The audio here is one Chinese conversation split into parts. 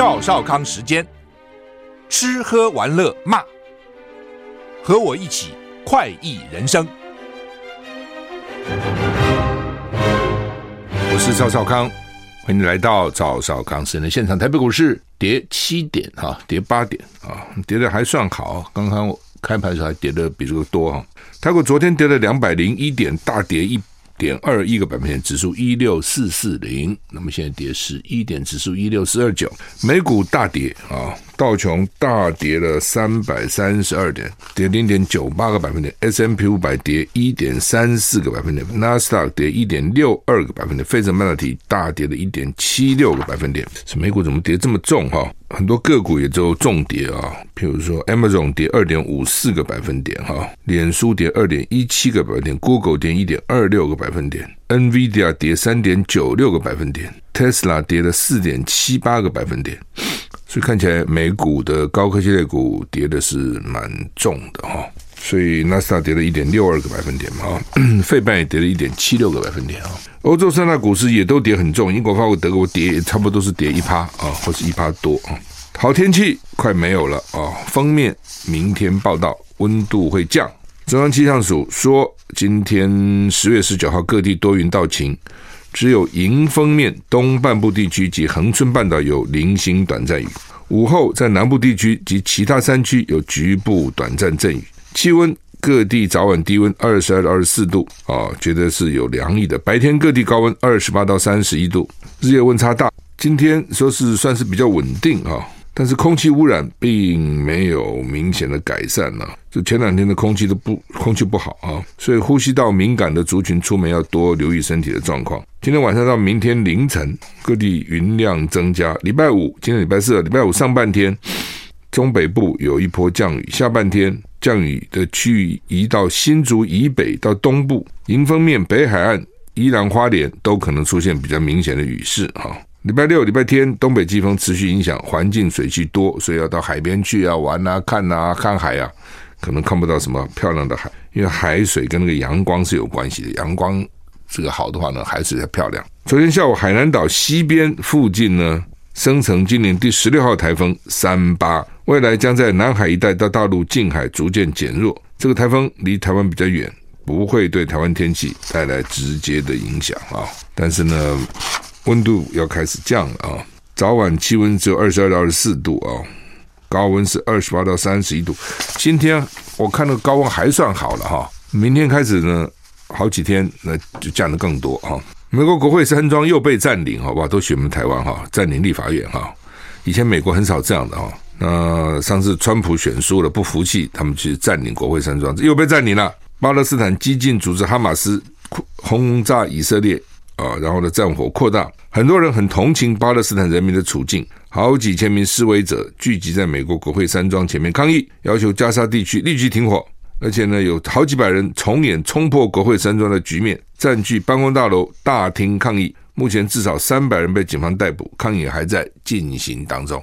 赵少康时间，吃喝玩乐骂，和我一起快意人生。我是赵少康，欢迎来到赵少康时间的现场。台北股市跌七点哈，跌八点啊，跌的还算好。刚刚开盘的时候还跌的比这个多哈。台股昨天跌了两百零一点，大跌一点二一个百分点，指数一六四四零。那么现在跌是一点，指数一六四二九。美股大跌啊，道琼大跌了三百三十二点，跌零点九八个百分点。S&P 五百跌一点三四个百分点，纳斯达克跌一点六二个百分点，费城半导体大跌了一点七六个百分点。是美股怎么跌这么重哈？很多个股也都重跌啊，譬如说 Amazon 跌二点五四个百分点哈，脸书跌二点一七个百分点，Google 跌一点二六个百分点，NVIDIA 跌三点九六个百分点，Tesla 跌了四点七八个百分点，所以看起来美股的高科技类股跌的是蛮重的哈，所以纳斯达跌了一点六二个百分点嘛，费半也跌了一点七六个百分点啊。欧洲三大股市也都跌很重，英国、法国、德国跌差不多是跌一趴啊，或是一趴多啊。好天气快没有了啊！封面明天报道温度会降。中央气象署说，今天十月十九号各地多云到晴，只有迎风面东半部地区及恒春半岛有零星短暂雨。午后在南部地区及其他山区有局部短暂阵雨。气温。各地早晚低温二十二到二十四度啊，觉得是有凉意的。白天各地高温二十八到三十一度，日夜温差大。今天说是算是比较稳定啊，但是空气污染并没有明显的改善呢。就前两天的空气都不空气不好啊，所以呼吸道敏感的族群出门要多留意身体的状况。今天晚上到明天凌晨，各地云量增加。礼拜五，今天礼拜四，礼拜五上半天。中北部有一波降雨，下半天降雨的区域移到新竹以北到东部，迎风面北海岸、宜兰花莲都可能出现比较明显的雨势哈。礼拜六、礼拜天东北季风持续影响，环境水汽多，所以要到海边去啊玩啊看啊看海啊，可能看不到什么漂亮的海，因为海水跟那个阳光是有关系的，阳光这个好的话呢，海水才漂亮。昨天下午海南岛西边附近呢，生成今年第十六号台风三八。未来将在南海一带到大陆近海逐渐减弱。这个台风离台湾比较远，不会对台湾天气带来直接的影响啊。但是呢，温度要开始降了啊。早晚气温只有二十二到二十四度啊，高温是二十八到三十一度。今天我看那个高温还算好了哈。明天开始呢，好几天那就降得更多哈。美国国会山庄又被占领，好不好？都选我们台湾哈，占领立法院哈。以前美国很少这样的哈。那上次川普选输了，不服气，他们去占领国会山庄，又被占领了。巴勒斯坦激进组织哈马斯轰炸以色列啊，然后呢，战火扩大，很多人很同情巴勒斯坦人民的处境，好几千名示威者聚集在美国国会山庄前面抗议，要求加沙地区立即停火，而且呢，有好几百人重演冲破国会山庄的局面，占据办公大楼大厅抗议。目前至少三百人被警方逮捕，抗议还在进行当中。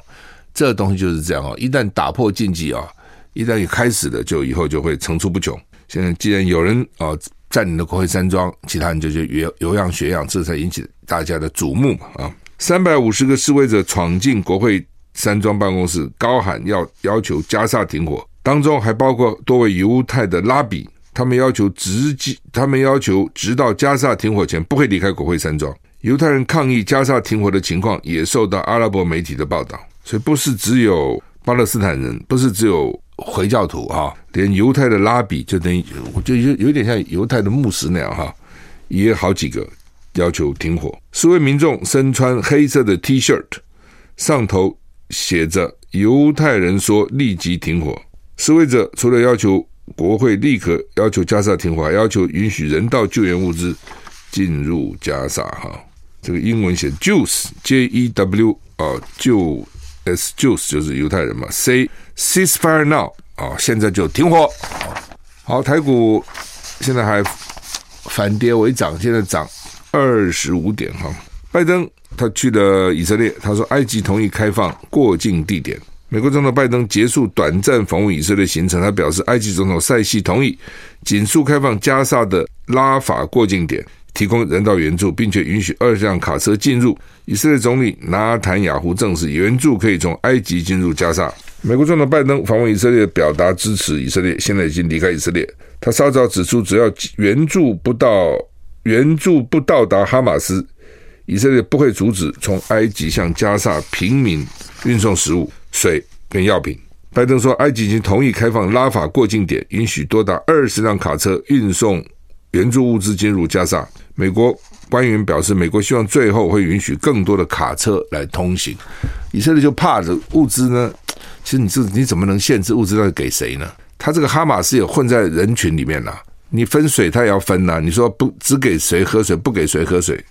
这东西就是这样哦，一旦打破禁忌啊，一旦开始了，就以后就会层出不穷。现在既然有人啊占领了国会山庄，其他人就就有有样学样，这才引起大家的瞩目嘛啊！三百五十个示威者闯进国会山庄办公室，高喊要要求加萨停火，当中还包括多位犹太的拉比，他们要求直接，他们要求直到加萨停火前不会离开国会山庄。犹太人抗议加萨停火的情况也受到阿拉伯媒体的报道。所以不是只有巴勒斯坦人，不是只有回教徒哈，连犹太的拉比就等于，我就有有点像犹太的牧师那样哈，也有好几个要求停火。四位民众身穿黑色的 T 恤，上头写着“犹太人说立即停火”。示威者除了要求国会立刻要求加沙停火，还要求允许人道救援物资进入加沙哈。这个英文写 Jews J E W 啊就。S Jews 就是犹太人嘛，C ceasefire now 啊，现在就停火。好，台股现在还反跌为涨，现在涨二十五点哈。拜登他去了以色列，他说埃及同意开放过境地点。美国总统拜登结束短暂访问以色列行程，他表示埃及总统塞西同意紧速开放加萨的拉法过境点。提供人道援助，并且允许二十辆卡车进入。以色列总理纳坦雅胡证实，援助可以从埃及进入加沙。美国总统拜登访问以色列，表达支持以色列，现在已经离开以色列。他稍早指出，只要援助不到援助不到达哈马斯，以色列不会阻止从埃及向加沙平民运送食物、水跟药品。拜登说，埃及已经同意开放拉法过境点，允许多达二十辆卡车运送援助物资进入加沙。美国官员表示，美国希望最后会允许更多的卡车来通行。以色列就怕这物资呢？其实你这你怎么能限制物资要给谁呢？他这个哈马斯也混在人群里面呐、你分水他也要分呐、你说不只给谁喝水，不给谁喝水，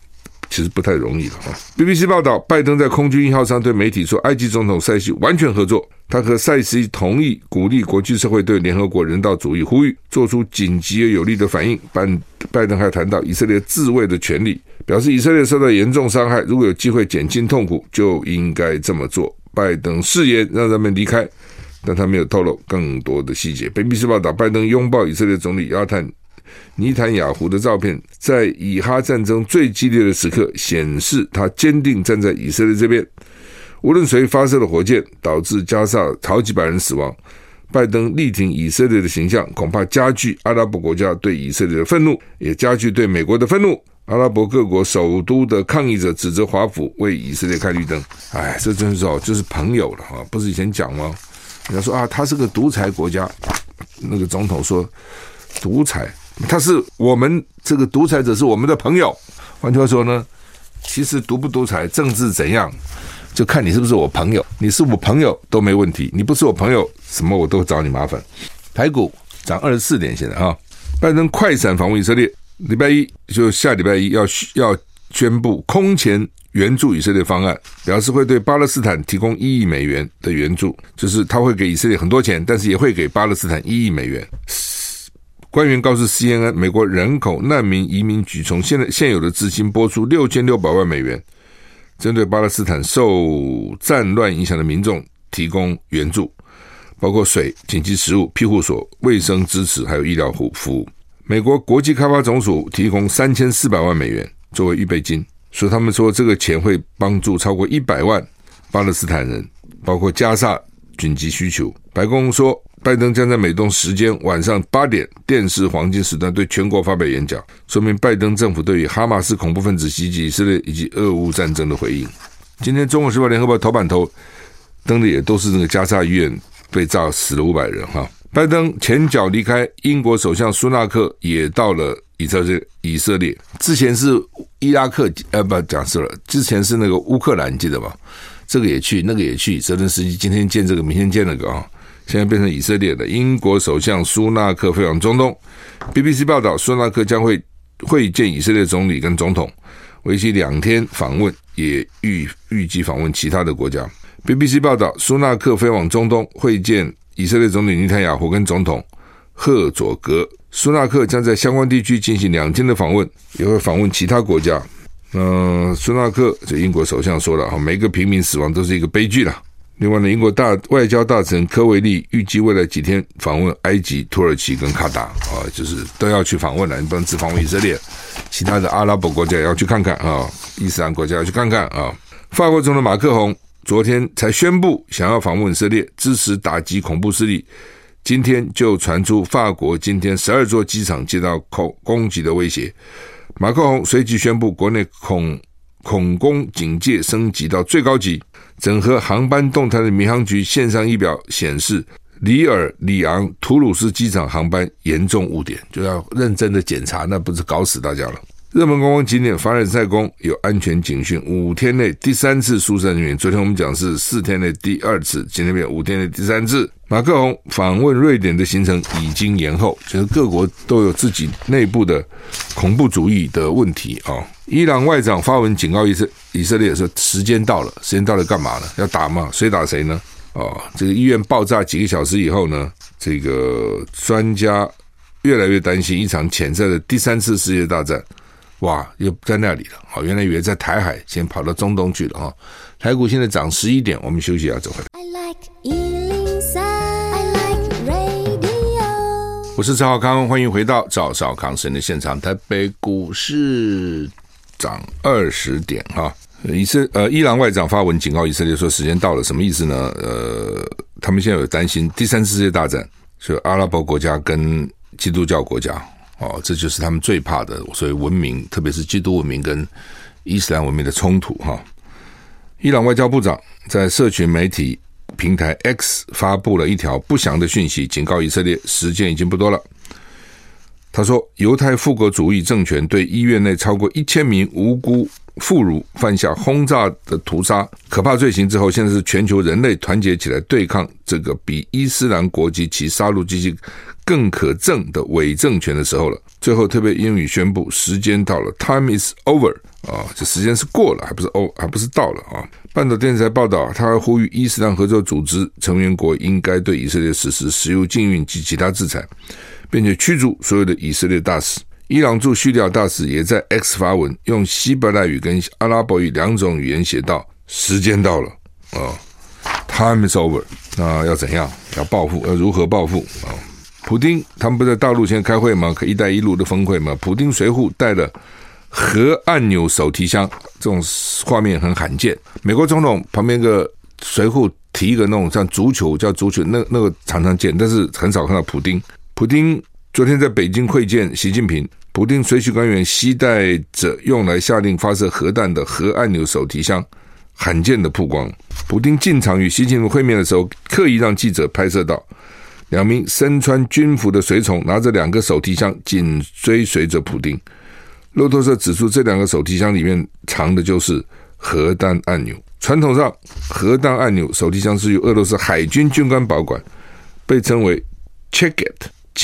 其实不太容易的哈。BBC 报道，拜登在空军一号上对媒体说，埃及总统塞西完全合作。他和塞西同意鼓励国际社会对联合国人道主义呼吁做出紧急而有力的反应。拜拜登还谈到以色列自卫的权利，表示以色列受到严重伤害，如果有机会减轻痛苦，就应该这么做。拜登誓言让他们离开，但他没有透露更多的细节。BBC 报道，拜登拥抱以色列总理亚坦尼坦雅胡的照片，在以哈战争最激烈的时刻，显示他坚定站在以色列这边。无论谁发射了火箭，导致加沙好几百人死亡，拜登力挺以色列的形象，恐怕加剧阿拉伯国家对以色列的愤怒，也加剧对美国的愤怒。阿拉伯各国首都的抗议者指责华府为以色列开绿灯。哎，这真是哦，就是朋友了哈，不是以前讲吗？人家说啊，他是个独裁国家，那个总统说独裁，他是我们这个独裁者是我们的朋友。换句话说呢，其实独不独裁，政治怎样？就看你是不是我朋友，你是我朋友都没问题，你不是我朋友，什么我都找你麻烦。台股涨二十四点，现在啊，拜登快闪访问以色列，礼拜一就下礼拜一要要宣布空前援助以色列方案，表示会对巴勒斯坦提供一亿美元的援助，就是他会给以色列很多钱，但是也会给巴勒斯坦一亿美元。官员告诉 CNN，美国人口难民移民局从现在现有的资金拨出六千六百万美元。针对巴勒斯坦受战乱影响的民众提供援助，包括水、紧急食物、庇护所、卫生支持，还有医疗服服务。美国国际开发总署提供三千四百万美元作为预备金，所以他们说这个钱会帮助超过一百万巴勒斯坦人，包括加萨紧急需求。白宫说。拜登将在美东时间晚上八点电视黄金时段对全国发表演讲，说明拜登政府对于哈马斯恐怖分子袭击以色列以及俄乌战争的回应。今天《中国时报》、《联合报》头版头登的也都是那个加沙医院被炸死了五百人哈。拜登前脚离开，英国首相苏纳克也到了以色列。以色列之前是伊拉克，呃，不讲错了，之前是那个乌克兰，记得吧？这个也去，那个也去。泽连斯基今天见这个，明天见那个啊。现在变成以色列的英国首相苏纳克飞往中东。BBC 报道，苏纳克将会会见以色列总理跟总统，为期两天访问，也预预计访问其他的国家。BBC 报道，苏纳克飞往中东会见以色列总理尼坦雅胡跟总统赫佐格。苏纳克将在相关地区进行两天的访问，也会访问其他国家。嗯、呃，苏纳克这英国首相说了哈，每个平民死亡都是一个悲剧了。另外呢，英国大外交大臣科维利预计未来几天访问埃及、土耳其跟卡达啊，就是都要去访问了。你不能只访问以色列，其他的阿拉伯国家也要去看看啊，伊斯兰国家要去看看啊。法国总统马克宏昨天才宣布想要访问以色列，支持打击恐怖势力。今天就传出法国今天十二座机场接到恐攻击的威胁，马克宏随即宣布国内恐恐攻警戒升级到最高级。整合航班动态的民航局线上仪表显示，里尔里昂图鲁斯机场航班严重误点，就要认真的检查，那不是搞死大家了。热门观光景点凡尔赛宫有安全警讯，五天内第三次疏散人员。昨天我们讲是四天内第二次，今天变五天内第三次。马克龙访问瑞典的行程已经延后，就是各国都有自己内部的恐怖主义的问题啊。伊朗外长发文警告以色以色列说：“时间到了，时间到了，干嘛呢？要打吗？谁打谁呢？”哦，这个医院爆炸几个小时以后呢，这个专家越来越担心一场潜在的第三次世界大战。哇，又在那里了。好，原来以为在台海，先跑到中东去了哈。台股现在涨十一点，我们休息一下，走回来。I like radio 我是赵少康，欢迎回到赵少康生的现场。台北股市涨二十点哈。以色呃，伊朗外长发文警告以色列说，时间到了，什么意思呢？呃，他们现在有担心第三次世界大战，是阿拉伯国家跟基督教国家哦，这就是他们最怕的，所谓文明，特别是基督文明跟伊斯兰文明的冲突哈。伊朗外交部长在社群媒体平台 X 发布了一条不祥的讯息，警告以色列时间已经不多了。他说，犹太复国主义政权对医院内超过一千名无辜妇孺犯下轰炸的屠杀可怕罪行之后，现在是全球人类团结起来对抗这个比伊斯兰国及其杀戮机器更可憎的伪政权的时候了。最后特别英语宣布，时间到了，Time is over。啊，这时间是过了，还不是哦，还不是到了啊！半岛电视台报道，他还呼吁伊斯兰合作组织成员国应该对以色列实施石油禁运及其他制裁，并且驱逐所有的以色列大使。伊朗驻叙利亚大使也在 X 发文，用希伯来语跟阿拉伯语两种语言写道：“时间到了啊，Time is over。”那要怎样？要报复？要如何报复啊？普丁他们不在大陆现在开会吗？可“一带一路”的峰会吗？普丁随扈带了。核按钮手提箱这种画面很罕见。美国总统旁边个随扈提一个那种像足球叫足球，那那个常常见，但是很少看到普丁。普丁昨天在北京会见习近平，普丁随行官员携带着用来下令发射核弹的核按钮手提箱，罕见的曝光。普丁进场与习近平会面的时候，刻意让记者拍摄到两名身穿军服的随从拿着两个手提箱紧追随着普丁。路透社指出，这两个手提箱里面藏的就是核弹按钮。传统上，核弹按钮手提箱是由俄罗斯海军军官保管，被称为 “Cheget”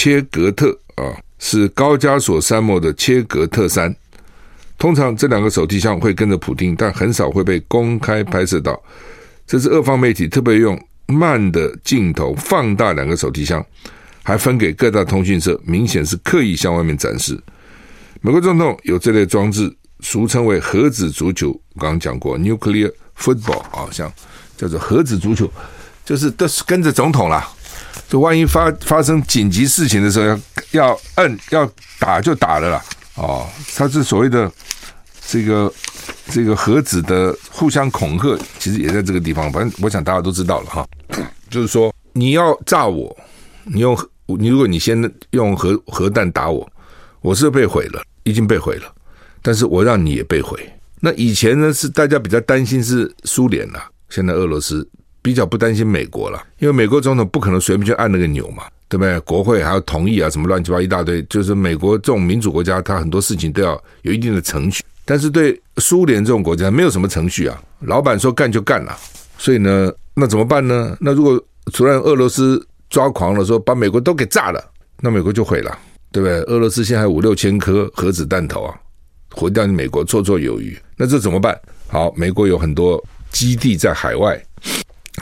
切格特啊，是高加索沙漠的切格特山。通常这两个手提箱会跟着普丁，但很少会被公开拍摄到。这是俄方媒体特别用慢的镜头放大两个手提箱，还分给各大通讯社，明显是刻意向外面展示。美国总统有这类装置，俗称为核子足球。刚刚讲过，nuclear football 啊，像叫做核子足球，就是都是跟着总统啦。就万一发发生紧急事情的时候，要要摁要打就打了啦。哦，它是所谓的这个这个核子的互相恐吓，其实也在这个地方。反正我想大家都知道了哈，就是说你要炸我，你用你如果你先用核核弹打我，我是被毁了。已经被毁了，但是我让你也被毁。那以前呢，是大家比较担心是苏联了，现在俄罗斯比较不担心美国了，因为美国总统不可能随便去按那个钮嘛，对不对？国会还要同意啊，什么乱七八一大堆。就是美国这种民主国家，它很多事情都要有一定的程序。但是对苏联这种国家，没有什么程序啊，老板说干就干了。所以呢，那怎么办呢？那如果突然俄罗斯抓狂了，说把美国都给炸了，那美国就毁了。对不对？俄罗斯现在五六千颗核子弹头啊，毁掉你美国绰绰有余。那这怎么办？好，美国有很多基地在海外，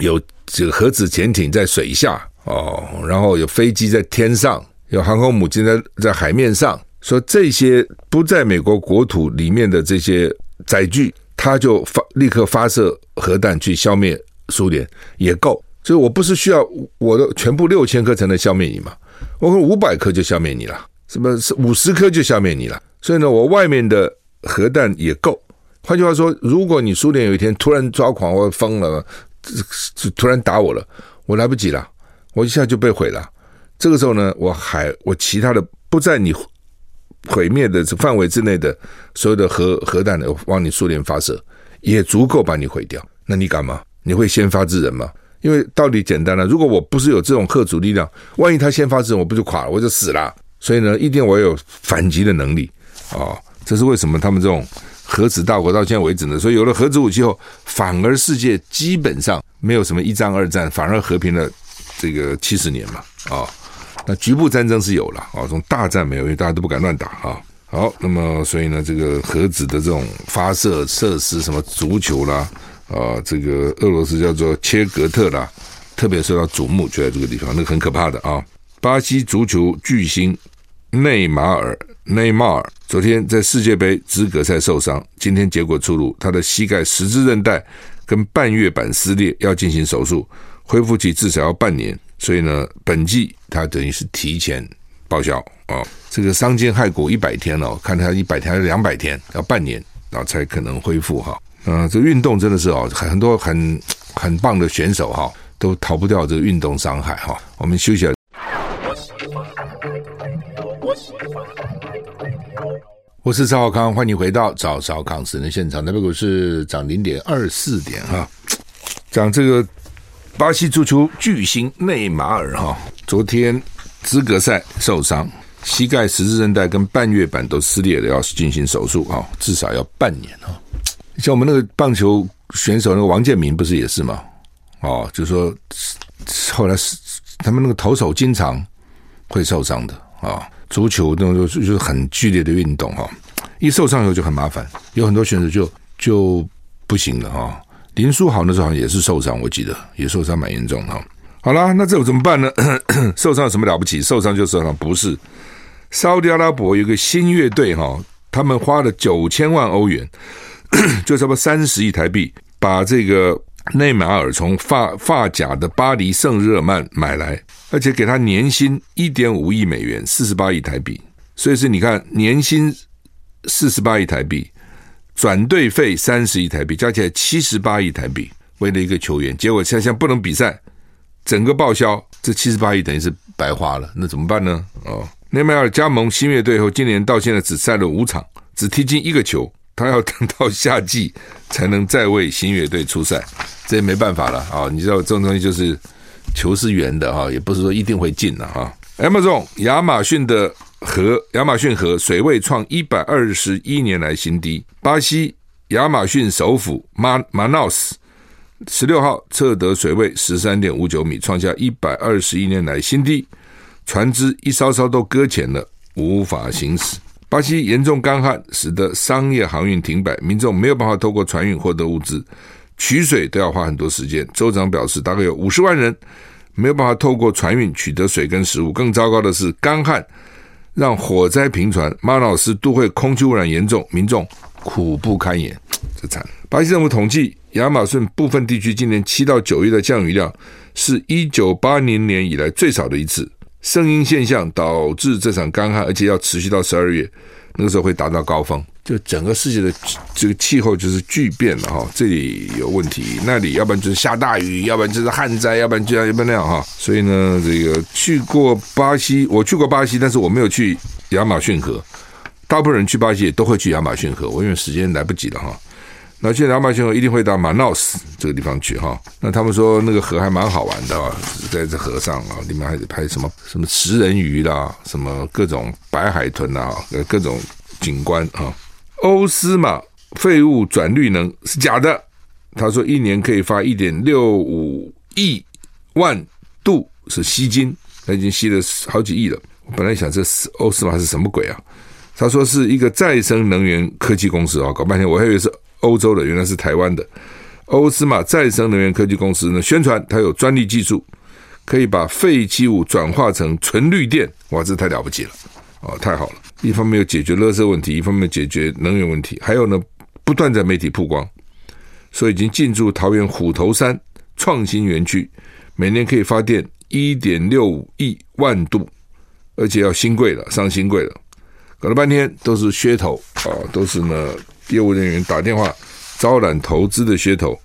有这个核子潜艇在水下哦，然后有飞机在天上，有航空母舰在在海面上。说这些不在美国国土里面的这些载具，它就发立刻发射核弹去消灭苏联也够。所以我不是需要我的全部六千颗才能消灭你吗？我可五百颗就消灭你了，什么是五十颗就消灭你了？所以呢，我外面的核弹也够。换句话说，如果你苏联有一天突然抓狂或疯了，突然打我了，我来不及了，我一下就被毁了。这个时候呢，我还我其他的不在你毁灭的范围之内的所有的核核弹的往你苏联发射，也足够把你毁掉。那你敢吗？你会先发制人吗？因为道理简单了，如果我不是有这种吓阻力量，万一他先发制人，我不就垮了，我就死了。所以呢，一定我有反击的能力啊、哦！这是为什么他们这种核子大国到现在为止呢？所以有了核子武器后，反而世界基本上没有什么一战、二战，反而和平了这个七十年嘛啊、那局部战争是有了啊，这种大战没有，因为大家都不敢乱打啊。好，那么所以呢，这个核子的这种发射设施，什么足球啦。啊，这个俄罗斯叫做切格特啦，特别受到瞩目，就在这个地方，那个很可怕的啊。巴西足球巨星内马尔内马尔昨天在世界杯资格赛受伤，今天结果出炉，他的膝盖十字韧带跟半月板撕裂，要进行手术，恢复期至少要半年，所以呢，本季他等于是提前报销哦。这个伤筋害骨一百天哦，看他一百天还是两百天，要半年然后才可能恢复哈。嗯、这运动真的是哦，很多很很棒的选手哈，都逃不掉这个运动伤害哈。我们休息了。我是赵少康，欢迎回到赵少康私人现场。台北股市涨零点二四点哈，讲这个巴西足球巨星内马尔哈，昨天资格赛受伤。膝盖十字韧带跟半月板都撕裂了，要进行手术啊，至少要半年啊。像我们那个棒球选手那个王建民不是也是吗？哦，就说后来是他们那个投手经常会受伤的啊。足球那种就是很剧烈的运动哈，一受伤以后就很麻烦，有很多选手就就不行了哈。林书豪那时候好像也是受伤，我记得也受伤蛮严重的。好啦，那这种怎么办呢？受伤有什么了不起？受伤就受伤，不是。沙特阿拉伯有个新乐队哈，他们花了九千万欧元，就差不多三十亿台币，把这个内马尔从法法甲的巴黎圣日耳曼买来，而且给他年薪一点五亿美元，四十八亿台币。所以是你看，年薪四十八亿台币，转队费三十亿台币，加起来七十八亿台币，为了一个球员，结果现在不能比赛，整个报销，这七十八亿等于是白花了，那怎么办呢？哦。内马尔加盟新乐队后，今年到现在只赛了五场，只踢进一个球。他要等到夏季才能再为新乐队出赛，这也没办法了啊！你知道这种东西就是球是圆的哈，也不是说一定会进的哈。Amazon 亚马逊的河，亚马逊河水位创一百二十一年来新低。巴西亚马逊首府马马瑙斯十六号测得水位十三点五九米，创下一百二十一年来新低。船只一艘艘都搁浅了，无法行驶。巴西严重干旱，使得商业航运停摆，民众没有办法透过船运获得物资，取水都要花很多时间。州长表示，大概有五十万人没有办法透过船运取得水跟食物。更糟糕的是，干旱让火灾频传，马瑙斯都会空气污染严重，民众苦不堪言。这惨！巴西政府统计，亚马逊部分地区今年七到九月的降雨量是一九八零年以来最少的一次。圣婴现象导致这场干旱，而且要持续到十二月，那个时候会达到高峰。就整个世界的这个气候就是巨变了哈，这里有问题，那里要不然就是下大雨，要不然就是旱灾，要不然就要不然那样哈。所以呢，这个去过巴西，我去过巴西，但是我没有去亚马逊河。大部分人去巴西也都会去亚马逊河，我因为时间来不及了哈。那去亚马逊河一定会到马瑙斯这个地方去哈。那他们说那个河还蛮好玩的啊，在这河上啊，里面还拍什么什么食人鱼啦，什么各种白海豚啊，各种景观啊。欧斯马废物转绿能是假的，他说一年可以发一点六五亿万度是吸金，他已经吸了好几亿了。我本来想这是欧斯马是什么鬼啊？他说是一个再生能源科技公司啊，搞半天我还以为是。欧洲的原来是台湾的欧斯玛再生能源科技公司呢，宣传它有专利技术，可以把废弃物转化成纯绿电，哇，这太了不起了，哦，太好了！一方面又解决垃圾问题，一方面解决能源问题，还有呢，不断在媒体曝光，所以已经进驻桃园虎头山创新园区，每年可以发电一点六五亿万度，而且要新贵了，上新贵了，搞了半天都是噱头啊，都是呢。业务人员打电话招揽投资的噱头，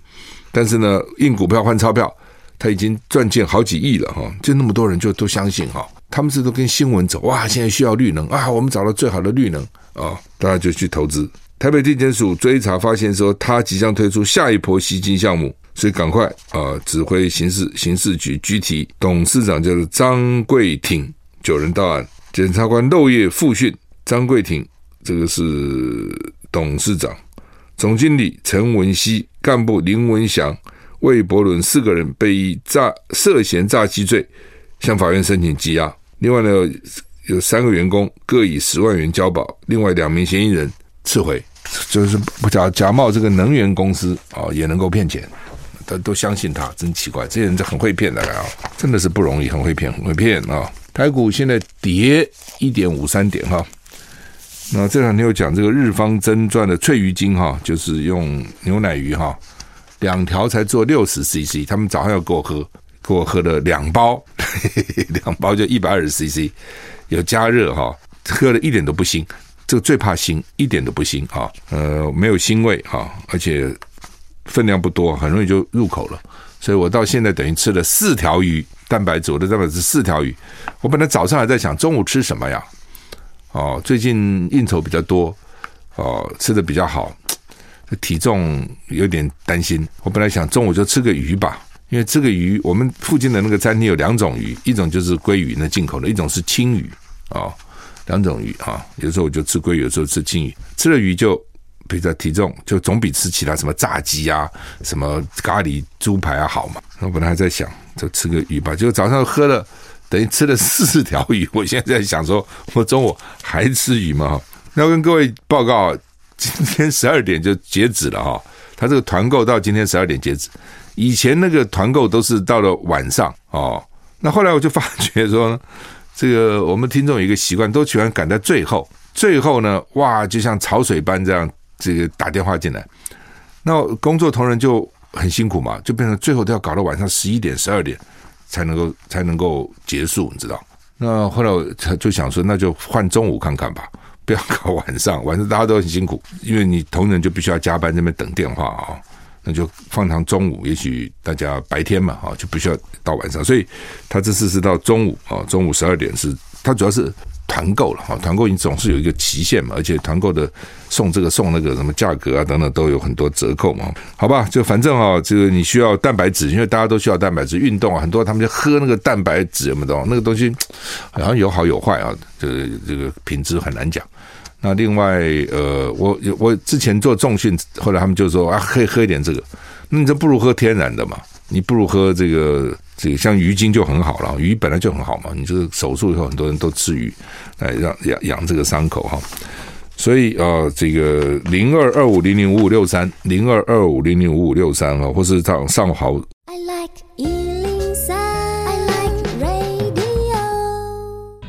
但是呢，印股票换钞票，他已经赚进好几亿了哈，就那么多人就都相信哈，他们是都跟新闻走哇，现在需要绿能啊，我们找到最好的绿能啊，大家就去投资。台北地检署追查发现说，他即将推出下一波吸金项目，所以赶快啊，指挥刑事刑事局拘提董事长叫做张贵挺，九人到案，检察官漏夜复讯张贵挺，这个是。董事长、总经理陈文熙、干部林文祥、魏伯伦四个人被以诈涉嫌诈欺罪向法院申请羁押。另外呢，有三个员工各以十万元交保，另外两名嫌疑人撤回。就是假假冒这个能源公司啊，也能够骗钱，他都相信他，真奇怪，这些人就很会骗的啊，真的是不容易，很会骗，很会骗啊。台股现在跌一点五三点哈。那这两天有讲这个日方增赚的翠鱼精哈，就是用牛奶鱼哈，两条才做六十 CC，他们早上要给我喝，给我喝了两包，两包就一百二十 CC，有加热哈，喝了一点都不腥。这个最怕腥，一点都不腥啊，呃，没有腥味哈，而且分量不多，很容易就入口了。所以我到现在等于吃了四条鱼蛋白质，我的蛋白质四条鱼。我本来早上还在想中午吃什么呀？哦，最近应酬比较多，哦，吃的比较好，体重有点担心。我本来想中午就吃个鱼吧，因为这个鱼我们附近的那个餐厅有两种鱼，一种就是鲑鱼，那进口的；一种是青鱼哦，两种鱼啊。有时候我就吃鲑鱼，有时候吃青鱼。吃了鱼就。比较体重就总比吃其他什么炸鸡啊、什么咖喱猪排啊好嘛。我本来还在想，就吃个鱼吧。结果早上喝了，等于吃了四条鱼。我现在在想说，我中午还吃鱼吗？要跟各位报告，今天十二点就截止了哈。他这个团购到今天十二点截止，以前那个团购都是到了晚上哦。那后来我就发觉说，这个我们听众有一个习惯，都喜欢赶在最后。最后呢，哇，就像潮水般这样。这个打电话进来，那工作同仁就很辛苦嘛，就变成最后都要搞到晚上十一点、十二点才能够才能够结束，你知道？那后来我就想说，那就换中午看看吧，不要搞晚上，晚上大家都很辛苦，因为你同仁就必须要加班在那边等电话啊，那就放堂中午，也许大家白天嘛啊，就不需要到晚上，所以他这次是到中午啊，中午十二点是，他主要是。团购了哈，团购你总是有一个期限嘛，而且团购的送这个送那个什么价格啊等等都有很多折扣嘛，好吧，就反正啊，这个你需要蛋白质，因为大家都需要蛋白质，运动啊，很多他们就喝那个蛋白质，有没有？那个东西好像有好有坏啊，这个这个品质很难讲。那另外呃，我我之前做重训，后来他们就说啊，可以喝一点这个，那你这不如喝天然的嘛，你不如喝这个。这个像鱼精就很好了，鱼本来就很好嘛。你这个手术以后，很多人都吃鱼来让养养这个伤口哈。所以啊，这个零二二五零零五五六三零二二五零零五五六三啊，或是上上好。I like 103, I like radio。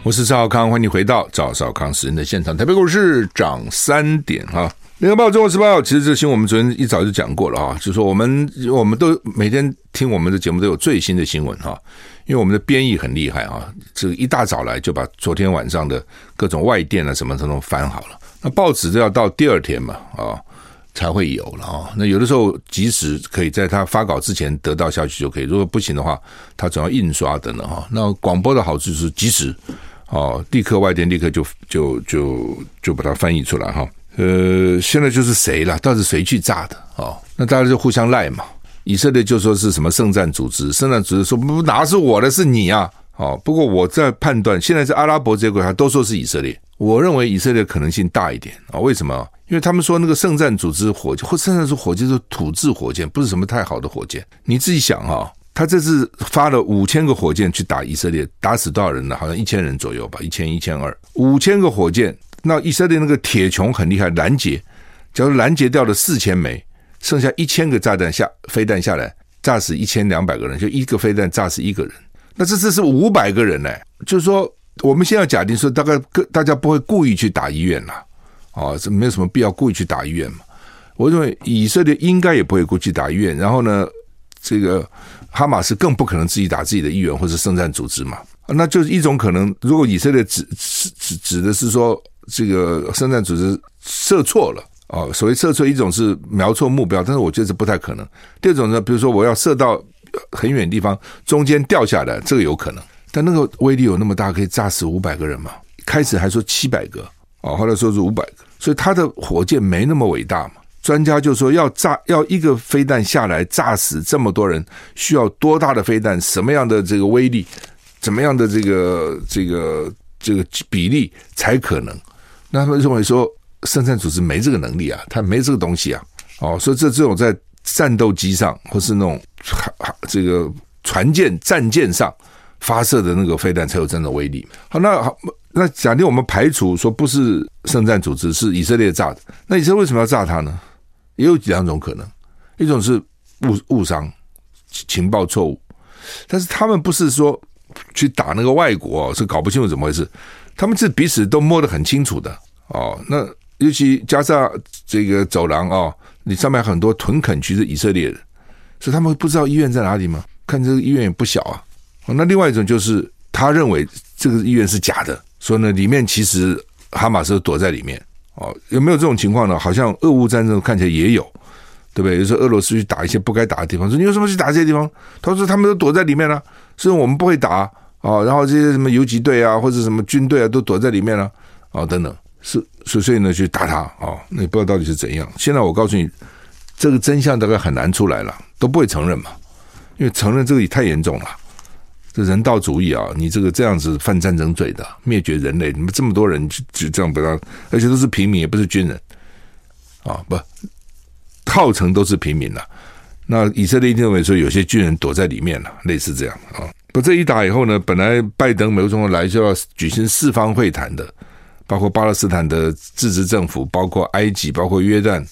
我是赵少康，欢迎你回到赵少康时人的现场。台北股市涨三点哈。联合报、中国时报，其实这新闻我们昨天一早就讲过了啊，就是说我们我们都每天听我们的节目都有最新的新闻哈，因为我们的编译很厉害啊，这一大早来就把昨天晚上的各种外电啊什么这种翻好了，那报纸都要到第二天嘛啊才会有了啊，那有的时候即使可以在他发稿之前得到消息就可以，如果不行的话，他总要印刷等等哈。那广播的好处是即时哦，立刻外电立刻就就就就把它翻译出来哈。呃，现在就是谁了？到底谁去炸的？哦，那大家就互相赖嘛。以色列就说是什么圣战组织，圣战组织说不哪是我的，是你啊！哦，不过我在判断，现在是阿拉伯这些国家都说是以色列，我认为以色列可能性大一点啊。为什么？因为他们说那个圣战组织火箭或圣战组火箭是土制火箭，不是什么太好的火箭。你自己想哈，他这次发了五千个火箭去打以色列，打死多少人呢？好像一千人左右吧，一千一千二，五千个火箭。那以色列那个铁穹很厉害，拦截，假如拦截掉了四千枚，剩下一千个炸弹下飞弹下来，炸死一千两百个人，就一个飞弹炸死一个人。那这次是五百个人呢，就是说我们现在假定说，大概大家不会故意去打医院了，啊，这没有什么必要故意去打医院嘛。我认为以色列应该也不会故意去打医院，然后呢，这个哈马斯更不可能自己打自己的医院或者圣战组织嘛，那就是一种可能。如果以色列指指指指的是说。这个圣战组织射错了啊！所谓射错，一种是瞄错目标，但是我觉得这不太可能。第二种呢，比如说我要射到很远地方，中间掉下来，这个有可能。但那个威力有那么大，可以炸死五百个人吗？开始还说七百个啊，后来说是五百个，所以他的火箭没那么伟大嘛。专家就说要炸，要一个飞弹下来炸死这么多人，需要多大的飞弹？什么样的这个威力？怎么样的这个这个这个比例才可能？那他们认为说，圣战组织没这个能力啊，他没这个东西啊，哦，所以这这种在战斗机上或是那种这个船舰战舰上发射的那个飞弹才有这种威力。好，那好，那假定我们排除说不是圣战组织是以色列炸的，那以色列为什么要炸它呢？也有两种可能，一种是误误伤情报错误，但是他们不是说去打那个外国，是搞不清楚怎么回事。他们是彼此都摸得很清楚的哦。那尤其加上这个走廊哦，你上面很多屯垦区是以色列的，所以他们不知道医院在哪里吗？看这个医院也不小啊。那另外一种就是他认为这个医院是假的，说呢，里面其实哈马斯躲在里面哦，有没有这种情况呢？好像俄乌战争看起来也有，对不对？有时候俄罗斯去打一些不该打的地方，说你有什么去打这些地方？他说他们都躲在里面了，所以我们不会打啊。然后这些什么游击队啊，或者什么军队啊，都躲在里面了啊，等等，是所以呢去打他啊，那也不知道到底是怎样。现在我告诉你，这个真相大概很难出来了，都不会承认嘛，因为承认这个也太严重了。这人道主义啊！你这个这样子犯战争罪的，灭绝人类，你们这么多人就就这样不让，而且都是平民，也不是军人啊，不，号称都是平民了。那以色列认为说有些军人躲在里面了，类似这样啊。不，这一打以后呢，本来拜登美国总统来就要举行四方会谈的，包括巴勒斯坦的自治政府，包括埃及，包括约旦，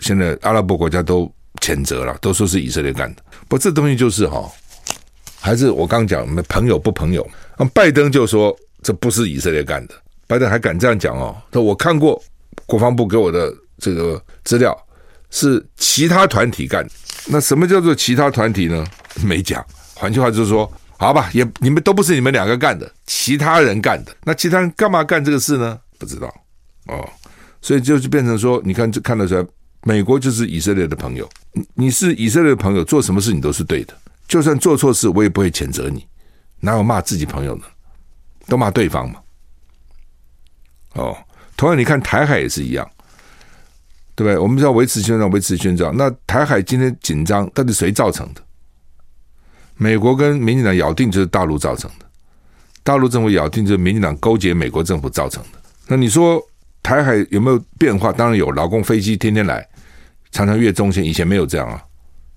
现在阿拉伯国家都谴责了，都说是以色列干的。不，这东西就是哈。还是我刚刚讲，朋友不朋友？那拜登就说这不是以色列干的，拜登还敢这样讲哦？说我看过国防部给我的这个资料，是其他团体干。那什么叫做其他团体呢？没讲。换句话就是说，好吧，也你们都不是你们两个干的，其他人干的。那其他人干嘛干这个事呢？不知道哦。所以就就变成说，你看这看得出来，美国就是以色列的朋友。你你是以色列的朋友，做什么事你都是对的。就算做错事，我也不会谴责你。哪有骂自己朋友呢？都骂对方嘛。哦，同样你看台海也是一样，对不对？我们要维持现状，维持现状。那台海今天紧张，到底谁造成的？美国跟民进党咬定就是大陆造成的，大陆政府咬定就是民进党勾结美国政府造成的。那你说台海有没有变化？当然有，老共飞机天天来，常常越中线，以前没有这样啊。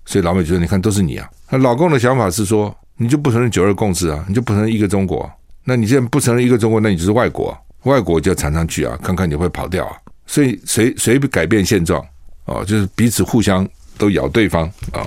所以老美觉得，你看都是你啊。那老共的想法是说，你就不承认九二共识啊，你就不承认一个中国。那你既然不承认一个中国，那你就是外国啊，外国就要常常去啊，看看你会跑掉啊。所以谁谁改变现状哦，就是彼此互相都咬对方啊。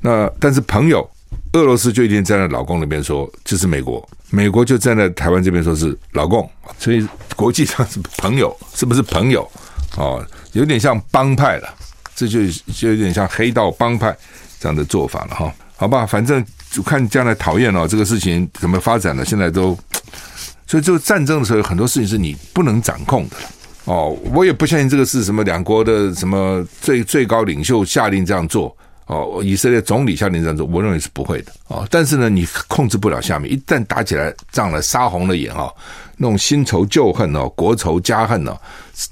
那但是朋友，俄罗斯就一定站在老共那边说这是美国，美国就站在台湾这边说是老共。所以国际上是朋友，是不是朋友？哦，有点像帮派了。这就就有点像黑道帮派这样的做法了哈，好吧，反正就看将来讨厌哦，这个事情怎么发展了，现在都，所以这个战争的时候，很多事情是你不能掌控的哦。我也不相信这个是什么两国的什么最最高领袖下令这样做哦，以色列总理下令这样做，我认为是不会的哦。但是呢，你控制不了下面，一旦打起来仗了，杀红了眼哦，那种新仇旧恨哦，国仇家恨哦，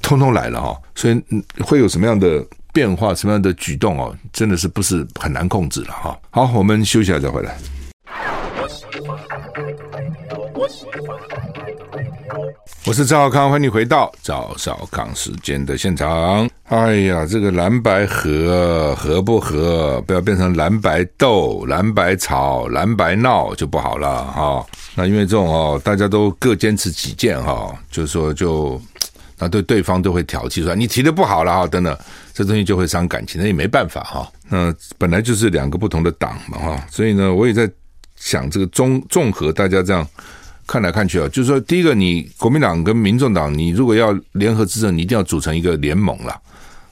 通通来了哈，所以会有什么样的？变化什么样的举动哦，真的是不是很难控制了哈。好，我们休息一下再回来。我喜欢我喜欢我是赵少康，欢迎你回到赵少康时间的现场。哎呀，这个蓝白合合不合，不要变成蓝白斗、蓝白吵、蓝白闹就不好了哈。那因为这种哦，大家都各坚持己见哈，就是说就。那对对方都会挑剔说，你提的不好了哈，等等，这东西就会伤感情，那也没办法哈。那本来就是两个不同的党嘛哈，所以呢，我也在想这个综综合大家这样看来看去啊，就是说，第一个，你国民党跟民众党，你如果要联合执政，你一定要组成一个联盟了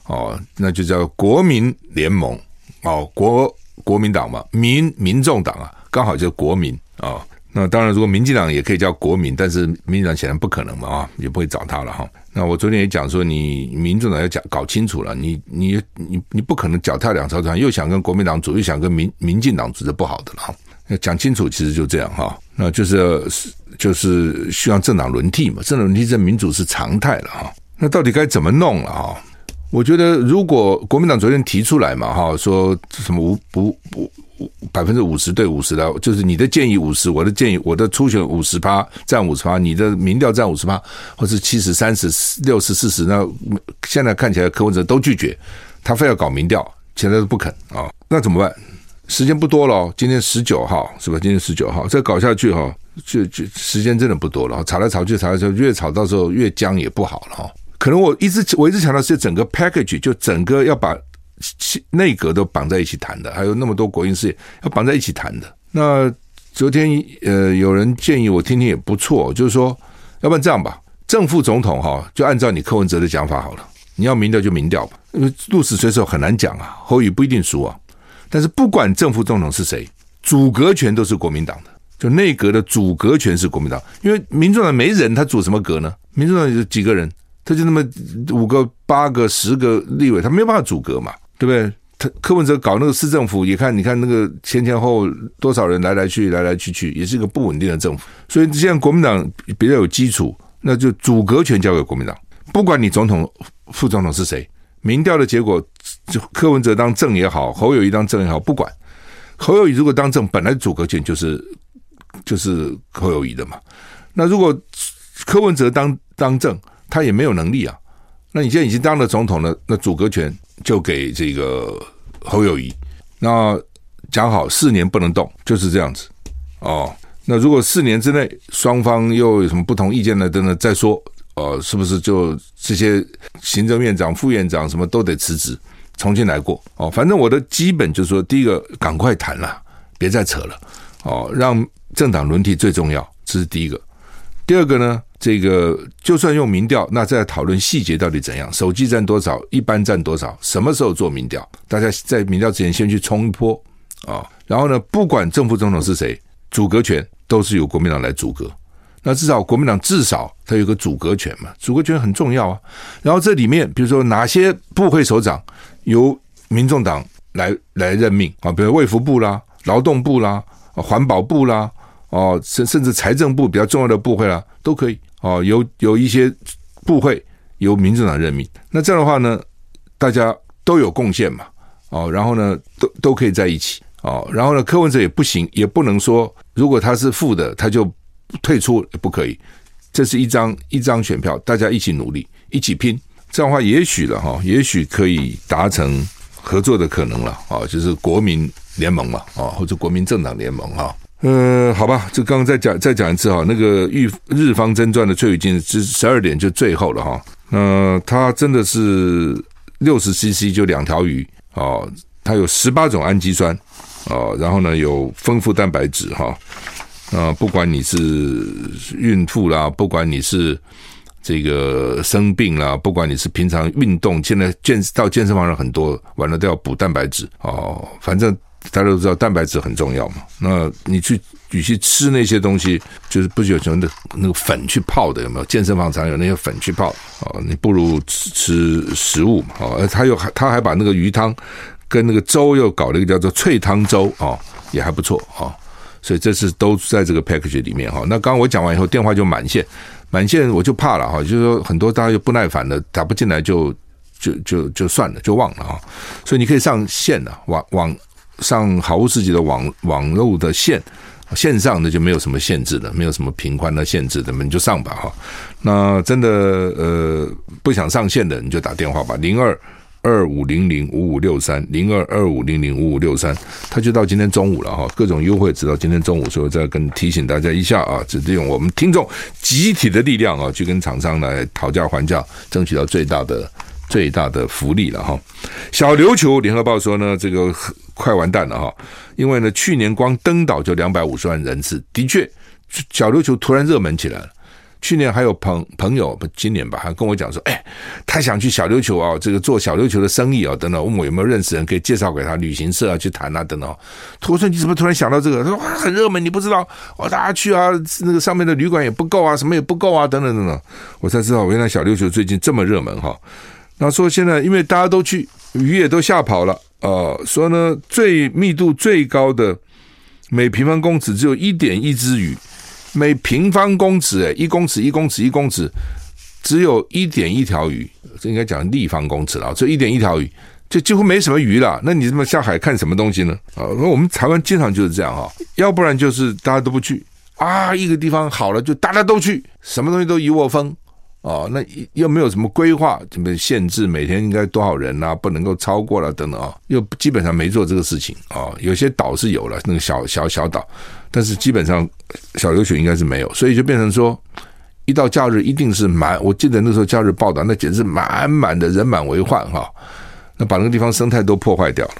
哦，那就叫国民联盟哦，国国民党嘛，民民众党啊，刚好就是国民啊。哦那当然，如果民进党也可以叫国民，但是民进党显然不可能嘛啊，也不会找他了哈。那我昨天也讲说，你民众党要讲搞清楚了，你你你你不可能脚踏两条船，又想跟国民党组，又想跟民民进党组，这不好的了哈。要讲清楚，其实就这样哈。那就是就是希望政党轮替嘛，政党轮替这民主是常态了哈。那到底该怎么弄了哈？我觉得，如果国民党昨天提出来嘛哈，说什么五不不。百分之五十对五十的，就是你的建议五十，我的建议，我的初选五十趴占五十趴，你的民调占五十趴，或是七十三十六十四十，那现在看起来柯文哲都拒绝，他非要搞民调，现在都不肯啊，那怎么办？时间不多了，今天十九号是吧？今天十九号，再搞下去哈，就就时间真的不多了，吵来吵去，吵来吵去，越吵到时候越僵也不好了哈。可能我一直我一直强调是整个 package，就整个要把。内阁都绑在一起谈的，还有那么多国营事业要绑在一起谈的。那昨天呃，有人建议我听听也不错，就是说，要不然这样吧，正副总统哈，就按照你柯文哲的讲法好了。你要民调就民调吧，因为鹿死谁手很难讲啊，侯宇不一定输啊。但是不管正副总统是谁，组阁权都是国民党的，就内阁的组阁权是国民党，因为民众党没人，他组什么阁呢？民众党有几个人，他就那么五个、八个、十个立委，他没有办法组阁嘛，对不对？他柯文哲搞那个市政府，也看你看那个前前后多少人来来去来来去去，也是一个不稳定的政府。所以现在国民党比较有基础，那就组阁权交给国民党，不管你总统、副总统是谁，民调的结果，就柯文哲当正也好，侯友谊当正也好，不管侯友谊如果当正，本来组阁权就是就是侯友谊的嘛。那如果柯文哲当当政，他也没有能力啊。那你现在已经当了总统了，那组阁权就给这个侯友谊。那讲好四年不能动，就是这样子哦。那如果四年之内双方又有什么不同意见呢？等等再说。哦，是不是就这些行政院长、副院长什么都得辞职，重新来过？哦，反正我的基本就是说，第一个赶快谈了，别再扯了。哦，让政党轮替最重要，这是第一个。第二个呢？这个就算用民调，那再讨论细节到底怎样？手机占多少？一般占多少？什么时候做民调？大家在民调之前先去冲一波啊！然后呢，不管正副总统是谁，组阁权都是由国民党来组阁。那至少国民党至少它有个组阁权嘛，组阁权很重要啊。然后这里面，比如说哪些部会首长由民众党来来任命啊？比如卫福部啦、劳动部啦、环保部啦，哦，甚甚至财政部比较重要的部会啦，都可以。哦，有有一些部会由民众党任命，那这样的话呢，大家都有贡献嘛，哦，然后呢，都都可以在一起，哦，然后呢，柯文哲也不行，也不能说如果他是副的，他就退出，不可以，这是一张一张选票，大家一起努力，一起拼，这样的话也许了哈，也许可以达成合作的可能了，啊，就是国民联盟嘛，啊，或者国民政党联盟哈。呃，好吧，这刚刚再讲再讲一次哈，那个日日方真传的翠羽精是十二点就最后了哈。那它真的是六十 CC 就两条鱼哦，它有十八种氨基酸哦，然后呢有丰富蛋白质哈。啊，不管你是孕妇啦，不管你是这个生病啦，不管你是平常运动，现在健到健身房人很多，完了都要补蛋白质哦，反正。大家都知道蛋白质很重要嘛，那你去与其吃那些东西，就是不是有什么那那个粉去泡的有没有？健身房常有那些粉去泡哦，你不如吃吃食物嘛哦，他又还他还把那个鱼汤跟那个粥又搞了一个叫做脆汤粥哦，也还不错哦，所以这次都在这个 package 里面哈。那刚刚我讲完以后，电话就满线，满线我就怕了哈，就是说很多大家又不耐烦的打不进来就就就就算了，就忘了哈。所以你可以上线了，网网。上毫无自己的网网络的线线上的就没有什么限制的，没有什么频宽的限制的，你就上吧哈。那真的呃不想上线的你就打电话吧，零二二五零零五五六三零二二五零零五五六三，他就到今天中午了哈，各种优惠直到今天中午，所以再跟提醒大家一下啊，只利用我们听众集体的力量啊，去跟厂商来讨价还价，争取到最大的。最大的福利了哈，小琉球联合报说呢，这个快完蛋了哈，因为呢，去年光登岛就两百五十万人次，的确，小琉球突然热门起来了。去年还有朋朋友不，今年吧，还跟我讲说，哎，他想去小琉球啊，这个做小琉球的生意啊，等等，问我有没有认识人可以介绍给他，旅行社啊去谈啊，等等。我说你怎么突然想到这个？他说，很热门，你不知道？我大家去啊，那个上面的旅馆也不够啊，什么也不够啊，等等等等。我才知道，原来小琉球最近这么热门哈。那说现在因为大家都去，鱼也都吓跑了，呃，说呢最密度最高的每平方公尺只有一点一只鱼，每平方公尺诶，一公尺一公尺一公尺只有一点一条鱼，这应该讲立方公尺了，就一点一条鱼，就几乎没什么鱼了。那你这么下海看什么东西呢？啊，那我们台湾经常就是这样哈，要不然就是大家都不去啊，一个地方好了就大家都去，什么东西都一窝蜂。哦，那又没有什么规划，什么限制，每天应该多少人啊，不能够超过了等等啊，又基本上没做这个事情啊。有些岛是有了，那个小小小岛，但是基本上小琉球应该是没有，所以就变成说，一到假日一定是满。我记得那时候假日报道，那简直满满的人满为患哈，那把那个地方生态都破坏掉了。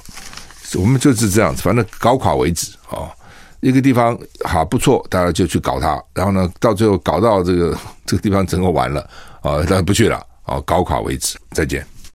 我们就是这样子，反正搞垮为止啊。一个地方好不错，大家就去搞它，然后呢，到最后搞到这个这个地方整个完了啊，大家不去了啊，搞垮为止。再见。